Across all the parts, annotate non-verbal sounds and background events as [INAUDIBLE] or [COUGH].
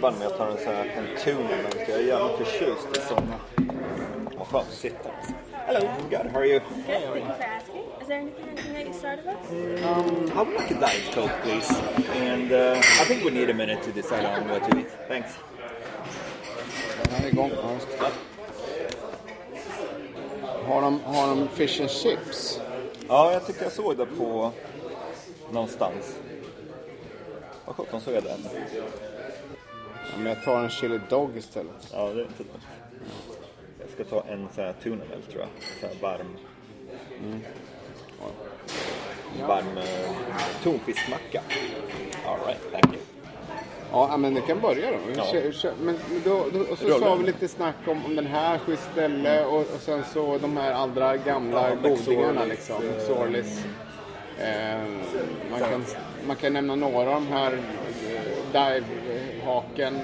Bara med att tar en sån här en tuner, men jag är jävligt förtjust i såna. Vad skönt att sitta. Hello, good, how are you? Good, thank you for asking. Is there anything I can get you started with? Um, I would like a Diet Coke please. And uh, I think we need a minute to decide on what to eat. Thanks. Är igång. Ja, det. Har de, har de fish and chips? Ja, jag tycker jag såg det på någonstans. Vad sjutton såg jag den? Ja, men jag tar en chili dog istället. Ja, det är inte dumt. Jag ska ta en sån här tuna melt tror jag. Så här varm. Varm eh, tonfiskmacka. Alright, thank you. Ja, men det kan börja då. Ja. Men då, då, och så Rulla. sa vi lite snack om, om den här schysst ställe och, och sen så de här andra gamla Ja, godingarna McSorleys, liksom. eh, McSorleys. Eh, man, kan, man kan nämna några av de här eh, dive-haken.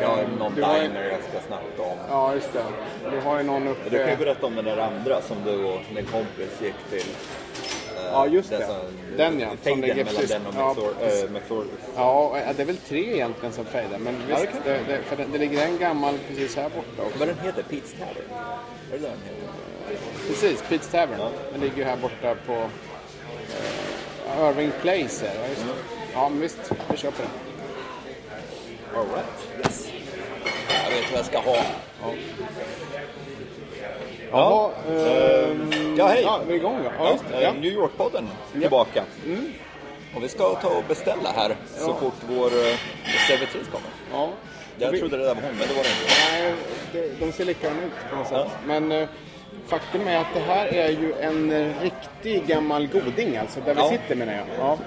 Jag har någon du har diner jag ska snacka om. Ja, just det. Du har ju någon Du kan ju uppe... berätta om den där andra som du och din kompis gick till. Ja, just det. Den ja. Som ligger mellan den och ja, McSor- precis. äh. Ja, ja, det är väl tre egentligen som fejdar. Men Ja, visst, det det, för det, det ligger en gammal precis här borta också. Vad den heter? Pete's Tavern? Är det den heter? Precis, Pete's Tavern. Ja. Den ligger ju här borta på eh, Irving Place. Här, ja, just det. Ja, men visst. Vi kör på det. Alright, yes. Jag vet vad jag ska ha. Jaha, Ja, ehm, ja, hej. Ja, vi är igång. Ja, just det. eh, Ja. New York-podden tillbaka. Och vi ska ta och beställa här så Ja. fort vår eh, servitris kommer. Ja. Jag Vi- trodde det där var hon, men det var det inte. Nej, det, de ser likadana ut på något sätt. Ja. Men eh, faktum är att det här är ju en eh, riktig gammal goding alltså. Där Ja. vi sitter menar jag. Ja.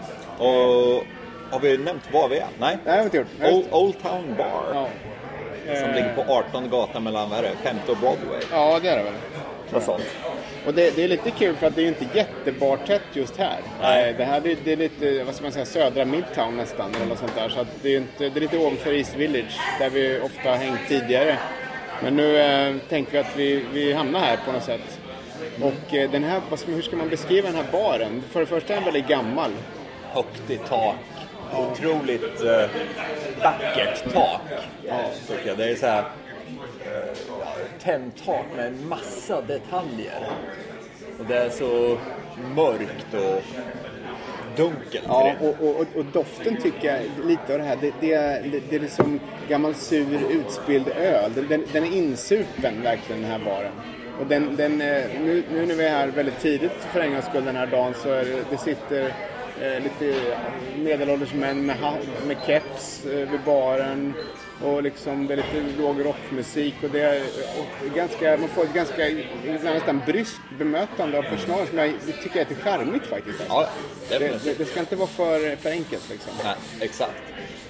Och har vi nämnt var vi är? Nej. Det har vi inte gjort. Old, det. Old Town Bar. Ja. Som Eh, ligger på 18 gatan mellan, vad är det, 5 och Broadway. Ja, det är det väl. Något sånt. Och det, det är lite kul för att det är inte jättebartätt just här. Nej. Eh, Det här det, det är lite, vad ska man säga, södra Midtown nästan eller något sånt där. Så det, är inte, det är lite ovanför East Village där vi ofta har hängt tidigare. Men nu eh, tänker vi att vi, vi hamnar här på något sätt. Och eh, den här, vad ska, man- hur ska man beskriva den här baren? För det första är den väldigt gammal. Högt i tak. Otroligt eh, vackert tak. Tycker jag. Det är så här eh, tändtak med en massa detaljer. Och det är så mörkt och dunkelt. Ja, och, och, och, doften tycker jag, lite av det här, det, det, är, det, är liksom gammal sur utspilld öl. Den, den, den är insupen verkligen den här baren. Och den, den, eh, nu, nu när vi är här väldigt tidigt för en gångs skull den här dagen så är det, det sitter eh, lite medelålders män med, med keps eh, vid baren. Och liksom det är lite låg rockmusik och det är och ganska, man får ett ganska nästan bryskt bemötande av personalen som jag tycker är lite charmigt faktiskt. Ja, Det, det, det ska inte vara för, för enkelt liksom. Nej, exakt.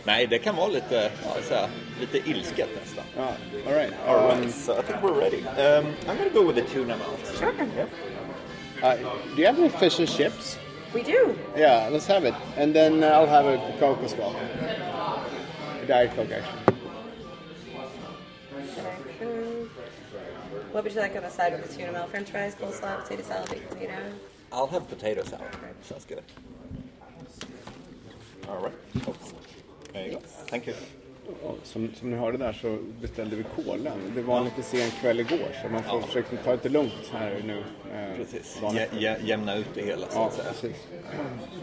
Nej, det kan vara lite, här, lite ilsket nästan. Ja, all right. All Um, right, so I think we're ready. Um, I'm gonna go with the tuna melt. Sure. uh, do you have any fish and chips? We do. Yeah, let's have it. And then uh, I'll have a Coke as well. A Diet Coke, actually. What would you like on the side with the tuna melt? French fries, coleslaw, potato salad, baked potato. I'll have potato salad. Sounds good. All right. Oops. There you go. Thank you. Ja, Som, som ni hörde där så beställde vi cola. Det var en lite sen kväll igår så man får Ja. försöka ta det lite lugnt här nu. eh, Precis. Jä, jämna ut det hela så Ja, att säga. precis.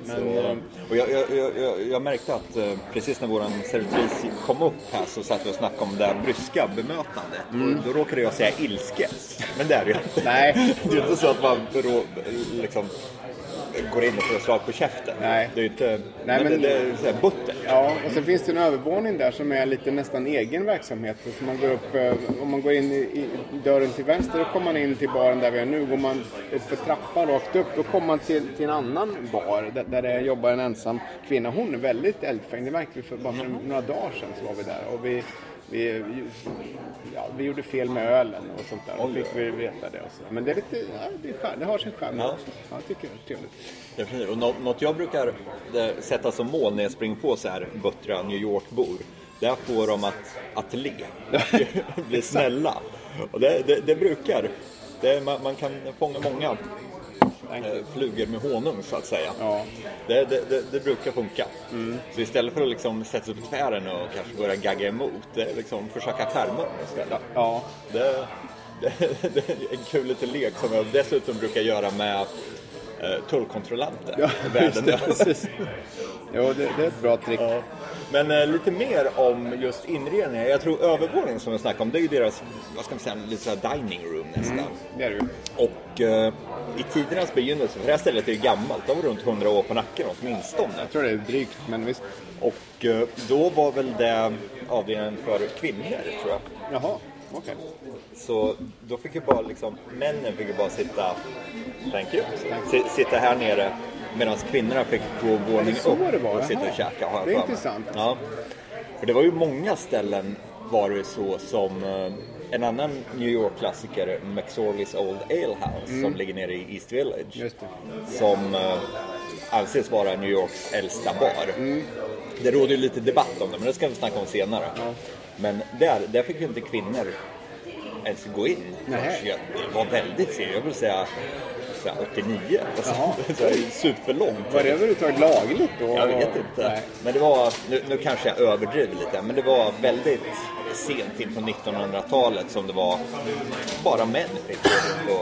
Så, Men, eh, och jag, jag, jag, jag, märkte att eh, precis när vår servitris kom upp här så satt vi och snackade om det här bryska bemötandet. Och då råkade jag säga ilsket. Men det är det ju inte. Nej. [LAUGHS] Det är inte så att man liksom, går in och får slag på käften. Nej. Det är ju inte... men, men- det, det är så här butter. Ja, och sen finns det en övervåning där som är lite nästan egen verksamhet. Så man går upp, eh, om man går in i, i dörren till vänster, då kommer man in till baren där vi är nu. Går man upp för trappan rakt upp, då kommer man till, till en annan bar där, där det jobbar en ensam kvinna. Hon är väldigt eldfängd. Det märkte vi för bara för några dagar sedan så var vi där. Och vi, vi, ja, vi gjorde fel med ölen och sånt där. Då fick vi veta det. Och så. Men det är lite, ja, det, är skär, det har sin charm Ja. Ja, jag tycker det är trevligt. Definitivt. Och nå- något jag brukar eh, sätta som mål när jag springer på så här buttra New York-bor, det är att få dem att, att le. [LAUGHS] Bli snälla. Och det, det, det brukar. Det, man, man kan fånga många flugor med honung så att säga. Ja. Det, det, det, det brukar funka. Så istället för att liksom sätta sig på tvären och kanske börja gagga emot, det är liksom försöka skärma dem istället. Ja, Det, det, [LAUGHS] det är en kul liten lek som jag dessutom brukar göra med eh, tullkontrollanter ja [LAUGHS] världen det. över. Jo, det, det är ett bra trick. Ja. Men eh, lite mer om just inredningen. Jag tror övervåningen som vi snackade om, det är ju deras, vad ska man säga, lite så här dining room nästan. Det är det ju. Och eh, i tidernas begynnelse, för det här stället är ju gammalt, det var runt 100 år på nacken åtminstone. Jag tror det är drygt, men visst. Och eh, då var väl det avdelningen för kvinnor tror jag. Jaha, okej. Så då fick ju bara liksom, männen fick ju bara sitta, thank you, si- sitta här nere medan kvinnorna fick gå våning upp och sitta och käka. har jag Det är intressant. Ja. För det var ju många ställen var det så som eh, en annan New York-klassiker, McSorley's Old Ale House som ligger nere i East Village. Mm. Som eh, anses vara New Yorks äldsta bar. Mm. Det råder ju lite debatt om det, men det ska vi snacka om senare. Men där, där fick ju inte kvinnor ens gå in. Nej. Jag- Det var väldigt sent, jag vill säga så här 89. Alltså, [LAUGHS] superlångt. Var det överhuvudtaget lagligt då? Jag vet inte. Nej. Men det var, nu, nu kanske jag överdriver lite, men det var väldigt sent in på 1900-talet som det var bara män fick gå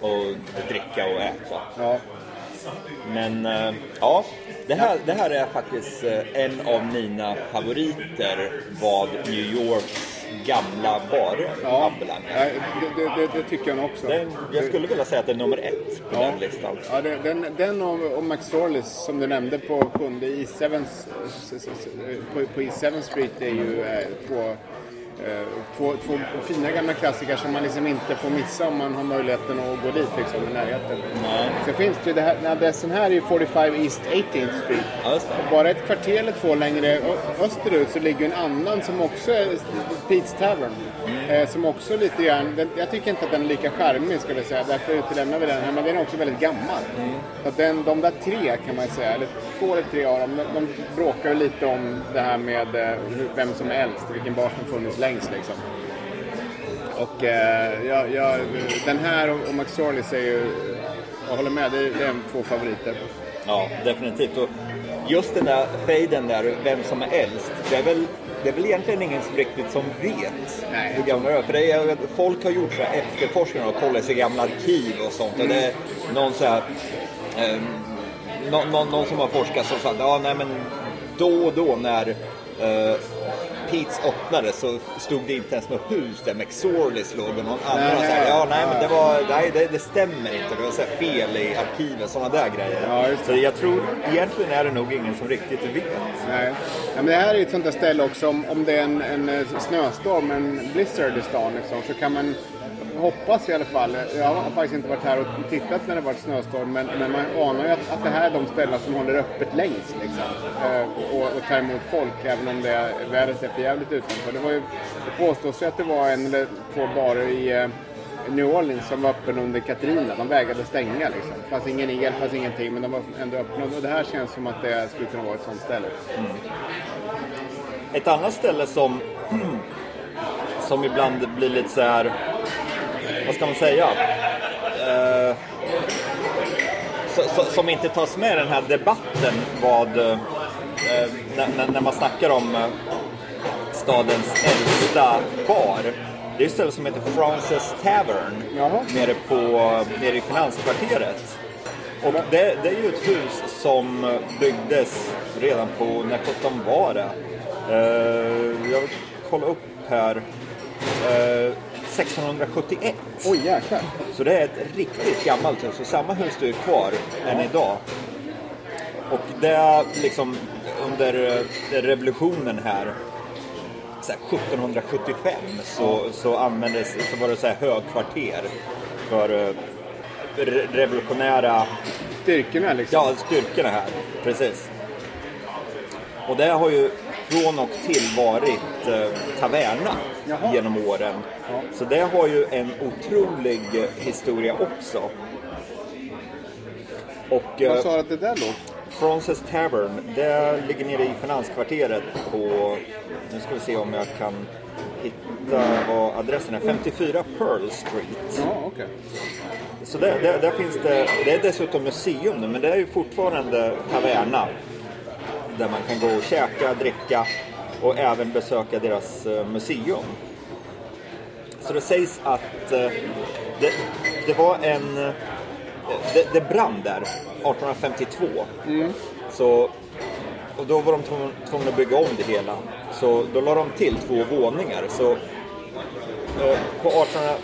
och, och dricka och äta. Ja. Men eh, ja, det här, det här är faktiskt eh, en av mina favoriter vad New Yorks gamla barer Ja, det, det, det, tycker jag nog också. Den, jag skulle vilja säga att det är nummer ett på Ja. den listan. Ja, det- den, den och, och McSorleys som du nämnde på sjunde i Sevens, på, på East 7 Street är ju eh, två, två, två fina gamla klassiker som man liksom inte får missa om man har möjligheten att gå dit liksom, i närheten. Nej. Sen finns det ju det här, den adressen här är ju 45 East 18th Street. Ja. Bara ett kvarter eller två längre österut så ligger en annan som också är Pete's Tavern. Eh, som också lite grann, den, jag tycker inte att den är lika charmig ska vi säga, därför utelämnar vi den här. Men den är också väldigt gammal. Så att den, de där tre kan man säga, eller två eller tre av dem, de, de bråkar ju lite om det här med eh, vem som är äldst, vilken bar som funnits längst liksom. Och eh, jag, jag, den här och, och McSorleys är ju, jag håller med, det är, det är två favoriter. Ja, definitivt. Och just den där fejden där, vem som är äldst, det är väl, det är väl egentligen ingen som riktigt som vet Nej. hur gamla det är. För det är, folk har gjort så här efterforskningar och kollat i gamla arkiv och sånt. Och det är någon så här, eh, någon, någon, någon som har forskat som sa ja nej men då och då när eh, Pete's öppnade så stod det inte ens något hus där McSorleys låg och någon annan nej. ja nej men det var, nej det, det stämmer inte, det var så fel i arkiven, sådana där grejer. Ja. Så jag tror, egentligen är det nog ingen som riktigt vet. Nej. Ja, men det här är ju ett sånt där ställe också, om, om det är en, en snöstorm, en blizzard i stan liksom, så kan man hoppas i alla fall. Jag har faktiskt inte varit här och tittat när det varit snöstorm, men, men man anar ju att, att det här är de ställen som håller öppet längst liksom, eh, och, och tar emot folk, även om det är, vädret är för jävligt utanför. Det, var ju, det påstås ju att det var en eller två barer i eh, New Orleans som var öppen under Katrina. De vägrade stänga liksom. Det fanns ingen el, det fanns ingenting, men de var ändå öppna. Och det här känns som att det skulle kunna vara ett sånt ställe. Ett annat ställe som, [CLEARS THROAT] som ibland blir lite så här, vad ska man säga? Eh, så, så, som inte tas med i den här debatten vad, eh, när, när- när man snackar om eh, stadens äldsta bar. Det är ett ställe som heter Frances Tavern Jaha. nere, på, nere i Finanskvarteret. Och det, det är ju ett hus som byggdes redan på, när sjutton var det? Eh, jag vill kolla upp här. Eh, 1671. Oj jäklar. Så det är ett riktigt gammalt hus och samma hus står ju kvar än idag. Och det är liksom under eh, revolutionen här, så här 1775, så, så användes, så var det så här högkvarter för eh, re- revolutionära Styrkorna liksom. Ja, styrkorna här. Precis. Och det har ju från och till varit eh, taverna Jaha. genom åren. Ja. Så det har ju en otrolig historia också. Och eh, Vad sa du att det där låg? Frances Tavern, det ligger nere i finanskvarteret på, nu ska vi se om jag kan hitta vad adressen är, 54 Pearl Street. Ja, okej. Så där, där, där finns det, det är dessutom museum nu, men det är ju fortfarande taverna. Där man kan gå och käka, dricka och även besöka deras eh, museum. Så det sägs att eh, det, det var en... eh, Det, det brann där 1852. Så, och då var de tvungna, att bygga om det hela. Så då la de till två våningar. Så på 1800,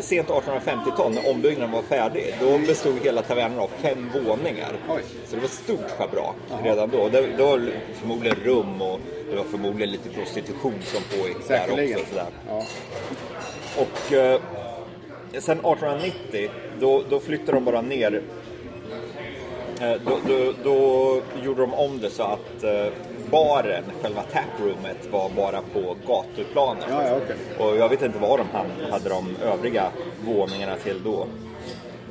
sent 1850-tal när ombyggnaden var färdig, då bestod hela tavernan av fem våningar. Så det var stort schabrak redan då. Det, det var förmodligen rum och det var förmodligen lite prostitution som pågick där också. Sådär. Ja. Och eh, sen 1890, då, då flyttade de bara ner. Eh, då, då, då gjorde de om det så att eh, baren, själva taproomet, var bara på gatuplanet. Ja, ja, okej. Och jag vet inte vad de hade, de övriga våningarna till då.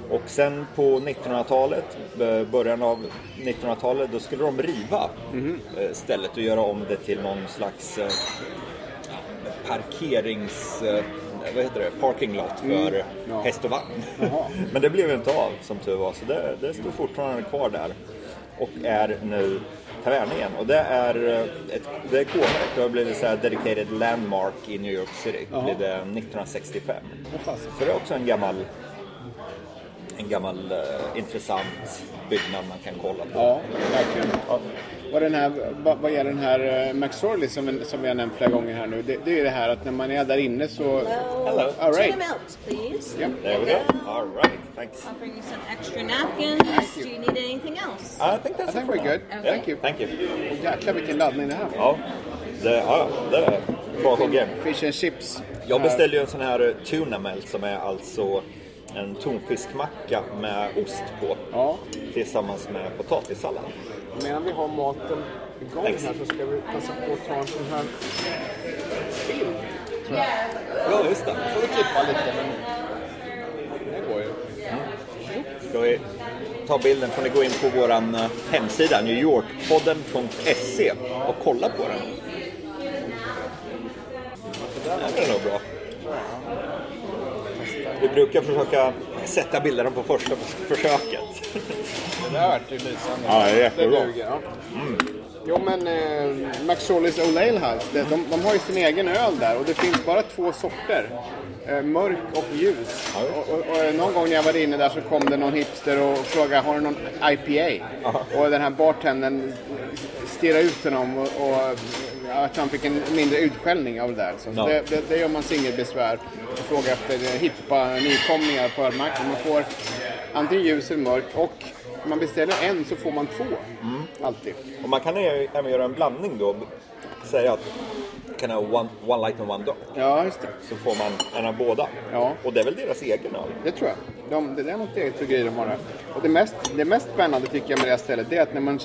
Och sen på 1900-talet, eh, början av 1900-talet, då skulle de riva eh, stället och göra om det till någon slags eh, parkerings... Vad heter det? Parking lot för Mm. Ja. häst och vagn. [LAUGHS] Men det blev inte av som tur var, så det, det står fortfarande kvar där. Och är nu tavern igen. Och det är eh, ett det är K-märkt. Det har blivit så här dedicated landmark i New York City. Det blev det 1965. Vad fasen. Så det är också en gammal, en gammal eh, intressant byggnad man kan kolla på. Ja, verkligen. Vad, den här, vad, vad är den här uh, McSorley som, en- som vi har nämnt flera gånger här nu. Det, det är ju det här att när man är där inne så... Hello. All right. Tuna milks, please. Ja. There we go. All right, thanks. I'll bring you some extra napkins. Do you need anything else? I think that's I think we're now. good. Okay. Thank you. Thank you. Och jäklar vilken laddning det här var. Ja, det, ja, det är. Fish and chips. Jag beställde ju en sån här eh, tuna melt som är alltså en tonfiskmacka med ost på Ja. tillsammans med potatissallad. Medan vi har maten igång här så ska vi passa på att ta en sån här film. Tror jag. Ja, just det. får vi klippa lite men det går ju. Ska vi ta bilden får ni gå in på vår eh, hemsida newyorkpodden.se och kolla på den. Det är nog bra. Vi brukar försöka sätta bilderna på första försöket. Det där vart ju lysande. Ja, det är jättebra. Det duger, ja. Jo men eh, McSorleys Old Ale House, det, de, de har ju sin egen öl där och det finns bara två sorter. Eh, mörk och ljus. Och, och, och någon gång när jag var inne där så kom det någon hipster och frågade har du någon IPA? Och den här bartendern stirrade ut honom och, och att han fick en mindre utskällning av det där. Så Ja. det, det, det gör man sig inget besvär och frågar efter hippa nykomlingar på ölmarknaden. Man får antingen ljus eller mörk och om man beställer en så får man två. Mm. Alltid. Och man kan även göra en blandning då. Säga att kan ha one, one light and one dark. Ja, just det. Så får man en av båda. Ja. Och det är väl deras egen öl. Det tror jag. De, det är något eget bryggeri de har där. Och det mest, det mest spännande tycker jag med det här stället det är att när man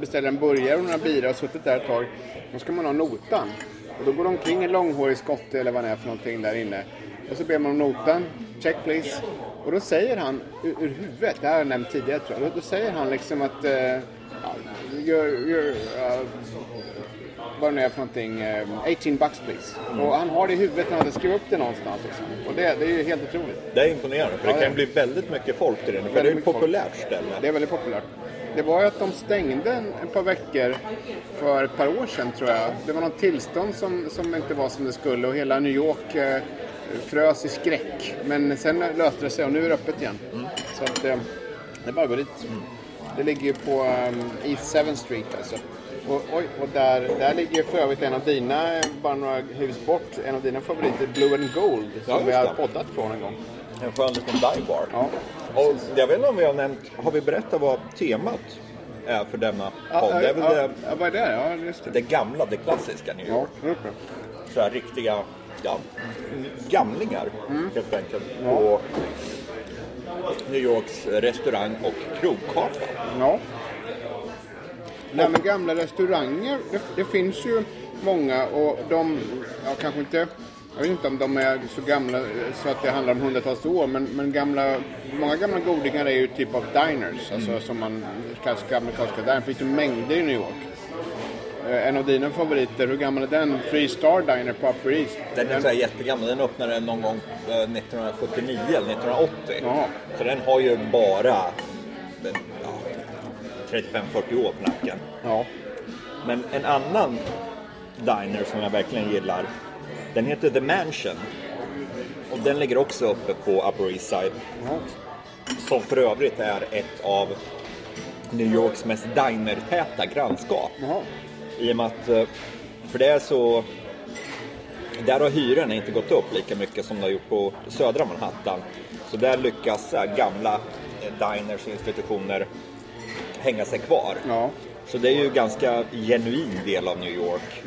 beställer en burgare och några bira och suttit där ett tag, då ska man ha notan. Och då går de omkring en långhårig skotte eller vad det är för någonting där inne. Och så ber man om notan. Check please. Och då säger han ur, ur huvudet, det här har jag nämnt tidigare tror jag. Då, då säger han liksom att ja, you're, you're, uh, vad det nu är för någonting, eh, 18 bucks please. Och han har det i huvudet när han hade skrivit upp det någonstans. Liksom. Och det, det är ju helt otroligt. Det är imponerande för Ja, det kan ja. bli väldigt mycket folk där inne. För det är ett mycket folk. populärt ställe. Det är väldigt populärt. Det var ju att de stängde ett par veckor för ett par år sedan tror jag. Det var något tillstånd som, som inte var som det skulle och hela New York eh, frös i skräck. Men sen löste det sig och nu är det öppet igen. Så att eh, det är bara att gå dit. Det ligger ju på um, East 7th Street alltså. Och, oj, och där, där ligger för övrigt en av dina, bara några hus bort, en av dina favoriter, Blue and Gold. Som vi har poddat från en gång. En skön liten dive bar. Ja. Och jag vet inte om vi har nämnt, har vi berättat vad temat är för denna podd? Det är väl ja, det, ja, vad är det? Ja, just det. det gamla, det klassiska New Ja, York. där uppe. Så här riktiga ja, gamlingar Mm. helt enkelt. På New Yorks restaurang och krogkarta. Ja. Här med gamla restauranger, det, det finns ju många och de, ja kanske inte, jag vet inte om de är så gamla så att det handlar om hundratals år, men, men gamla, många gamla godingar är ju typ av diners, alltså som man, klassiska amerikanska diners. Det finns ju mängder i New York. Eh, En av dina favoriter, hur gammal är den? Three Star Diner på Upper East. Den är så här jättegammal. Den öppnade någon gång eh, 1979 eller 1980. Jaha. Så den har ju bara 35-40 år på nacken. Ja. Men en annan diner som jag verkligen gillar, den heter The Mansion. Och den ligger också uppe på Upper East Side. ja. Som för övrigt är ett av New Yorks mest dinertäta grannskap. Jaha. I och med att, eh, för det är så, där har hyrorna inte gått upp lika mycket som de har gjort på södra Manhattan. Så där lyckas gamla eh, diners och institutioner hänga sig kvar. Ja. Så det är ju ganska genuin del av New York.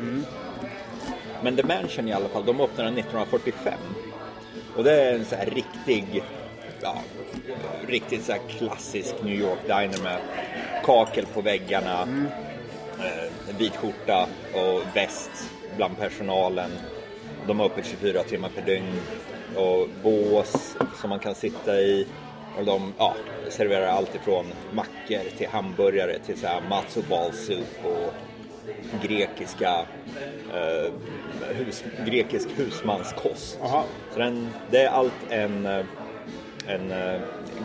Men The Mansion i alla fall, de öppnade 1945. Och det är en så här riktig, ja, riktigt så här klassisk New York diner med kakel på väggarna, eh, vit skjorta och väst bland personalen. De har öppet 24 timmar per dygn och bås som man kan sitta i. Och de ja, serverar allt ifrån mackor till hamburgare till så här matzo ball soup och grekiska eh, hus, grekisk husmanskost. Aha. Så den, det är allt en, eh, en eh,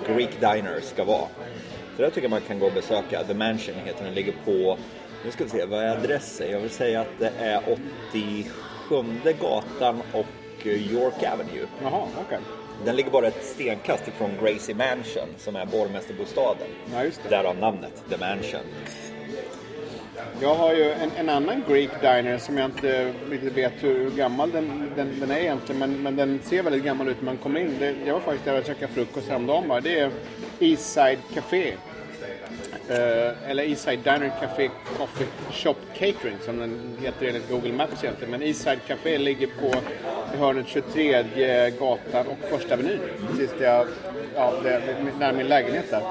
Greek diner ska vara. Så där tycker jag man kan gå och besöka. The Mansion heter den, ligger på, nu ska vi se, vad är adressen? Jag vill säga att det är 87 gatan och York Avenue. Jaha, okej. Den ligger bara ett stenkast ifrån Gracie Mansion som är borgmästarbostaden. Ja, just det. Därav namnet, The Mansion. Jag har ju en, en annan Greek diner som jag inte riktigt vet hur, hur gammal den, den, den är egentligen. Men, men den ser väldigt gammal ut när man kommer in. Det, jag var faktiskt där och käkade frukost häromdagen bara. Det är Eastside Café. Eh, eller Eastside Diner Café Coffee Shop Catering som den heter enligt Google Maps egentligen. Men Eastside Café ligger på i hörnet 23 gatan och första avenyn. Precis där jag, ja, det, nära min lägenhet där.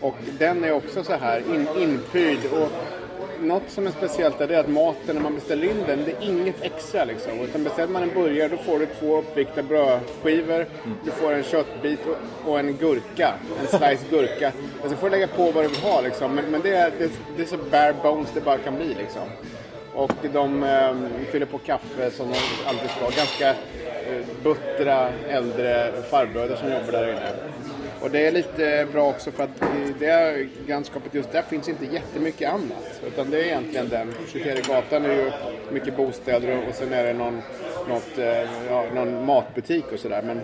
Och den är också så här in, inpyrd. Och något som är speciellt är det att maten när man beställer in den, det är inget extra liksom. Utan beställer man en burgare då får du två uppvikta brödskivor, du får en köttbit och, och en gurka, en slice gurka. Och så får du lägga på vad du vill ha liksom. Men, men det, är, det, det är så bare bones det bara kan bli liksom. Och de eh, fyller på kaffe som de alltid ska. Ganska eh, buttra äldre farbröder som jobbar där inne. Och det är lite bra också för att i det grannskapet just där finns inte jättemycket annat. Utan det är egentligen den. 23 gatan är ju mycket bostäder och sen är det någon, något, eh, ja, någon matbutik och sådär. Men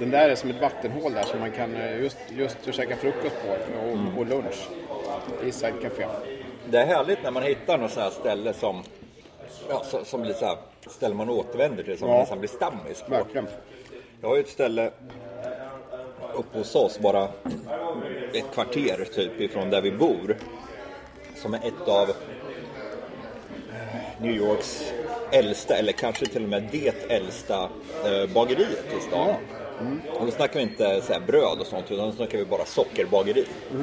den där är som ett vattenhål där som man kan eh, just, just käka frukost på och, och lunch. Eastside Café. Det är härligt när man hittar något sånt här ställe som, ja, som, blir så här, ställe man återvänder till, som Ja. nästan blir stammis på. Verkligen. Jag har ju ett ställe uppe hos oss, bara ett kvarter typ ifrån där vi bor. Som är ett av New Yorks äldsta, eller kanske till och med det äldsta eh, bageriet i stan. Och då snackar vi inte så här bröd och sånt, utan då snackar vi bara sockerbageri. Så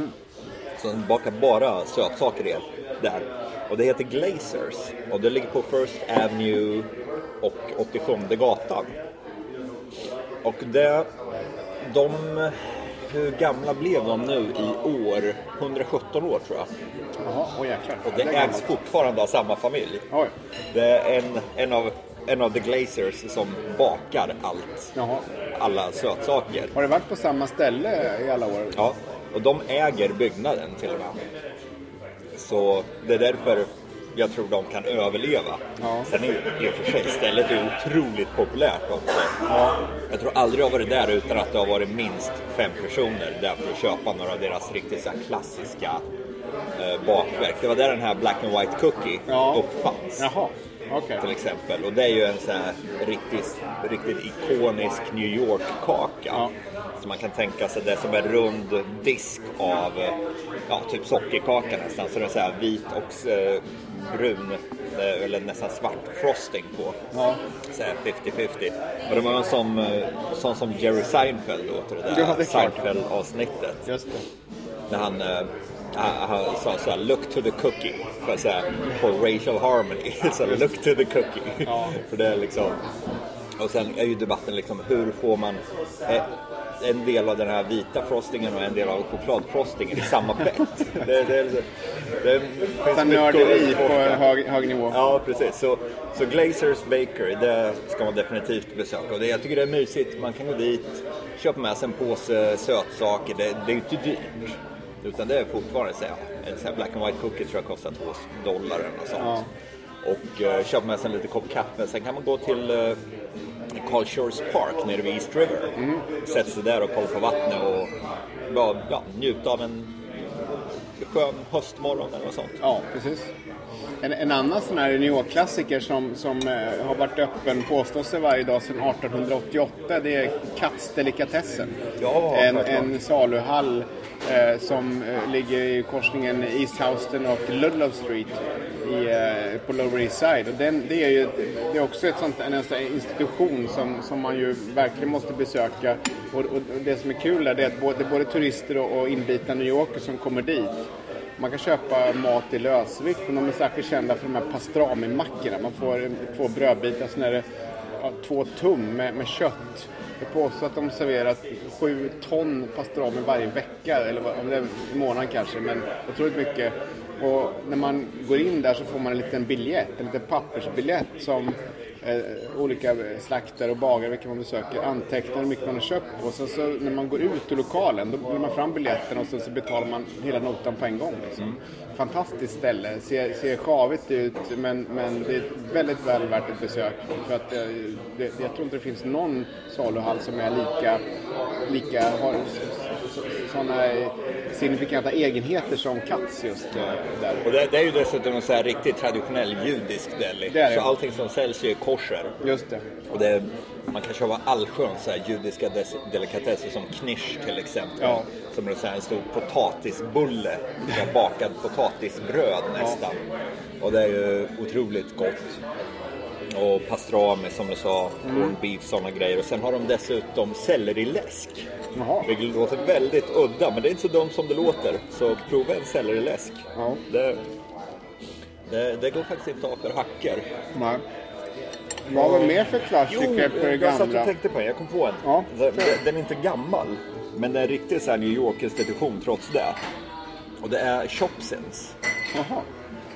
de bakar bara sötsaker där. Och det heter Glazers. Och det ligger på First Avenue och 87 gatan. Och det, de, hur gamla blev de nu i år? 117 år tror jag. Jaha, åh jäklar. Och det ägs fortfarande av samma familj. Oj. Det är en, en, av, en av the Glazers som bakar allt. Jaha. Alla sötsaker. Har du varit på samma ställe i alla år? Ja, och de äger byggnaden till och med. Så det är därför jag tror de kan överleva. Ja. Sen är i och för sig stället är otroligt populärt också. Jag tror aldrig jag varit där utan att det har varit minst fem personer där för att köpa några av deras riktigt så klassiska eh, bakverk. Det var där den här Black and White Cookie Ja. uppfanns Jaha, okej. till exempel. Och det är ju en sån här riktigt, riktigt ikonisk New York-kaka. Ja. Så man kan tänka sig det som en rund disk av ja, typ sockerkaka nästan. Så det är så här vit och eh, brun eh, eller nästan svart frosting på. Ja. Så här 50-50. Och det var en sån, eh, sån som Jerry Seinfeld till det där Ja, det. Seinfeld-avsnittet. Just det. när han eh, han sa såhär, look to the cookie. För såhär, for racial harmony. [LAUGHS] så look to the cookie. [LAUGHS] för det är liksom... Och sen är ju debatten liksom, hur får man eh, en del av den här vita frostingen och en del av chokladfrostingen i samma pett? det, [LAUGHS] det, det, det finns nörderi på hög, hög nivå. Ja, precis. Så, så Glazers Bakery, det ska man definitivt besöka. Och det, jag tycker det är mysigt. Man kan gå dit, köpa med sig en påse sötsaker. Det, det är inte dyrt. Utan det är fortfarande så här, en sån här black and white cookie tror jag kostar 2 dollar eller något sånt. Och eh, köpa med sig en liten kopp kaffe. Sen kan man gå till eh, Carl Shores Park nere vid East River. Sätta sig där och kolla på vattnet och bara, ja, njuta av en skön höstmorgon eller något sånt. Ja, precis. En, en annan sån här New York-klassiker som, som eh, har varit öppen, påstås det varje dag sedan 1888, det är Katzdelikatessen. Ja, en, en saluhall eh, som eh, ligger i korsningen East Houston och Ludlow Street i, eh, på Lower East Side. Och den, det, är ju, det är också ett sånt, en sån institution som, som man ju verkligen måste besöka. Och, och, det som är kul är det att både, det är både turister och, och inbitna New Yorker som kommer dit. Man kan köpa mat i lösvikt, men de är särskilt kända för de här pastrami-mackorna. Man får två brödbitar, sen är det ja, två tum med, med kött. Jag påstår att de serverar sju ton pastrami varje vecka, eller om det är i månaden kanske, men otroligt mycket. Och när man går in där så får man en liten biljett, en liten pappersbiljett som Eh, olika slaktare och bagare, vilka man besöker, antecknar hur mycket man har köpt på. Sen så när man går ut ur lokalen, då ger man fram biljetterna och sen så betalar man hela notan på en gång. Liksom. Fantastiskt ställe, ser, ser sjavigt ut men, men det är väldigt väl värt ett besök. För att, eh, det, jag tror inte det finns någon saluhall som är lika, lika har sådana signifikanta egenheter som Katz just eh, där. Och det, det är ju dessutom en så här riktigt traditionell judisk deli. Det det. Så allting som säljs är kosher. Just det. Och det, är- man kan köpa allsköns judiska delikatesser som knish till exempel. Ja. Som är så en stor potatisbulle. Bakad potatisbröd nästan. Och det är ju otroligt gott. Och pastrami som du sa, Mm. corned beef, sådana grejer. Och sen har de dessutom selleriläsk. Jaha. Vilket låter väldigt udda, men det är inte så dumt som det låter. Så prova en selleriläsk. Ja. Det, det, det går faktiskt inte av för hacker. Nej. Vad var det mer för klassiker på det jag satt och gamla? tänkte på en, jag kom på en. Ja. Den, den är inte gammal, men det är en riktig så här New York-institution trots det. Och det är Chopsins. Jaha.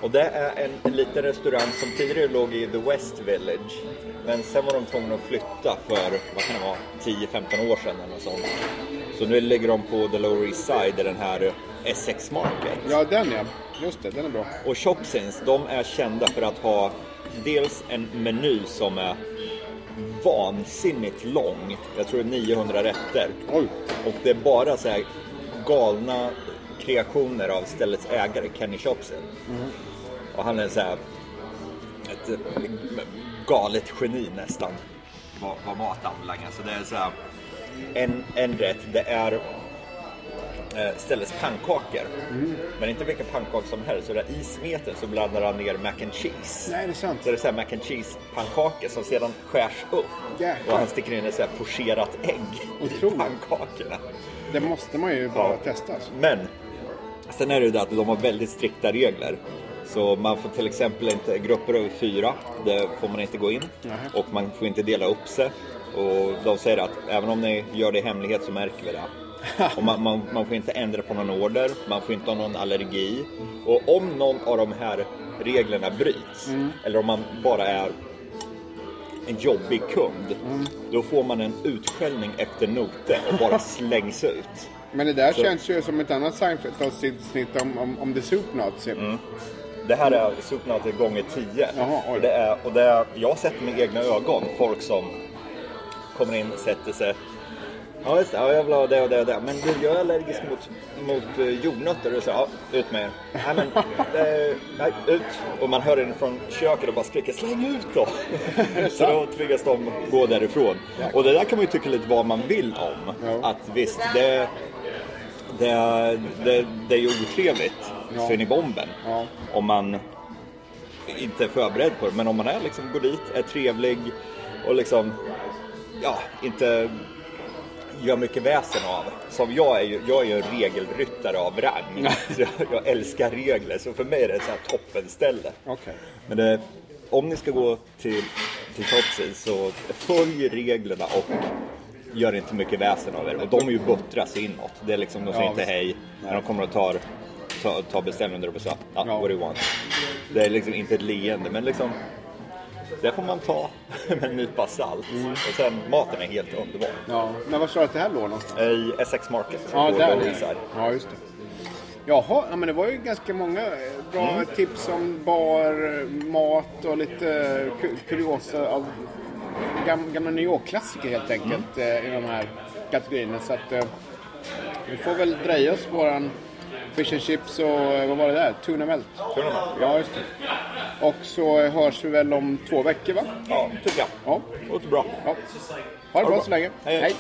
Och det är en, en liten restaurang som tidigare låg i The West Village. Men sen var de tvungna att flytta för, vad kan det vara, 10-15 år sedan eller något sånt. Så nu ligger de på The Lower East Side, i den här Essex Market. Ja, den ja. Just det, den är bra. Och Chopsins, de är kända för att ha dels en meny som är vansinnigt lång. Jag tror det är 900 rätter. Oj. Och det är bara så här galna kreationer av ställets ägare, Kenny Chopsin. Och han är så här ett galet geni nästan. Vad, vad mat anbelangar. Så det är så här en, en rätt, det är eh, ställets pannkakor. Men inte vilka pannkakor som helst. Så där i smeten så blandar han ner mac and cheese. Nej, det är sant. Så det är så här mac and cheese pannkakor som sedan skärs upp. Jäklar. Och han sticker in ett så här pocherat ägg i Otroligt. pannkakorna. Det måste man ju bara Ja. testa. Alltså. Men sen är det ju det att de har väldigt strikta regler. Så man får till exempel inte, grupper över fyra, det får man inte gå in. Och man får inte dela upp sig. Och de säger att även om ni gör det i hemlighet så märker vi det. [LAUGHS] Och man, man, man får inte ändra på någon order, man får inte ha någon allergi. Och om någon av de här reglerna bryts, eller om man bara är en jobbig kund, då får man en utskällning efter noter och bara [LAUGHS] slängs ut. Men det där Så- känns ju som ett annat Seinfeld-avsnitt om, om, om The Soup Nazi. Det här är Supernauter gånger 10. Jaha, oj. och det är, och det är, jag har sett med egna ögon folk som kommer in sätter sig. Ja, just det. Ja, jag vill ha det och det och det. Men du, jag är allergisk mot, mot eh, jordnötter. Och så, ja, ut med er. Nej, men, [LAUGHS] eh, nej, ut. Och man hör den från köket och bara skriker släng ut då. [LAUGHS] så då tvingas de gå därifrån. Och det där kan man ju tycka lite vad man vill om. Att visst, det, det, det, det är ju otrevligt Ja. så in i bomben. Ja. Om man inte är förberedd på det. Men om man är liksom, går dit, är trevlig och liksom, ja, inte gör mycket väsen av. Som jag är ju, jag är ju en regelryttare av rang. [LAUGHS] Så jag, jag älskar regler, så för mig är det ett så här toppenställe. Okej. Men det, om ni ska gå till, till Topsy så följ reglerna och gör inte mycket väsen av er. Och de är ju buttras inåt. Det är liksom, de säger Ja, inte visst. hej när de kommer och tar, tar, tar beställningen där uppe så, ja, Ja. what do you want? Det är liksom inte ett leende, men liksom det får man ta [LAUGHS] med en nypa salt. Mm. Och sen maten är helt underbar. Ja, men var sa du att det här låg någonstans? I Essex Market. Ja, där är det. Ja, just det. Jaha, ja, men det var ju ganska många eh, bra Mm. tips om bar, mat och lite ku- kuriosa av gam, gamla New York-klassiker helt enkelt Mm. i de här kategorierna. Så att eh, vi får väl dreja oss på våran fish and chips och eh, vad var det där? Tuna melt. Tuna melt. Ja, just det. Och så hörs vi väl om två veckor va? Ja, tycker jag. Ja. Låter bra. ja. Ha det bra bra. så länge. Hej. Hej.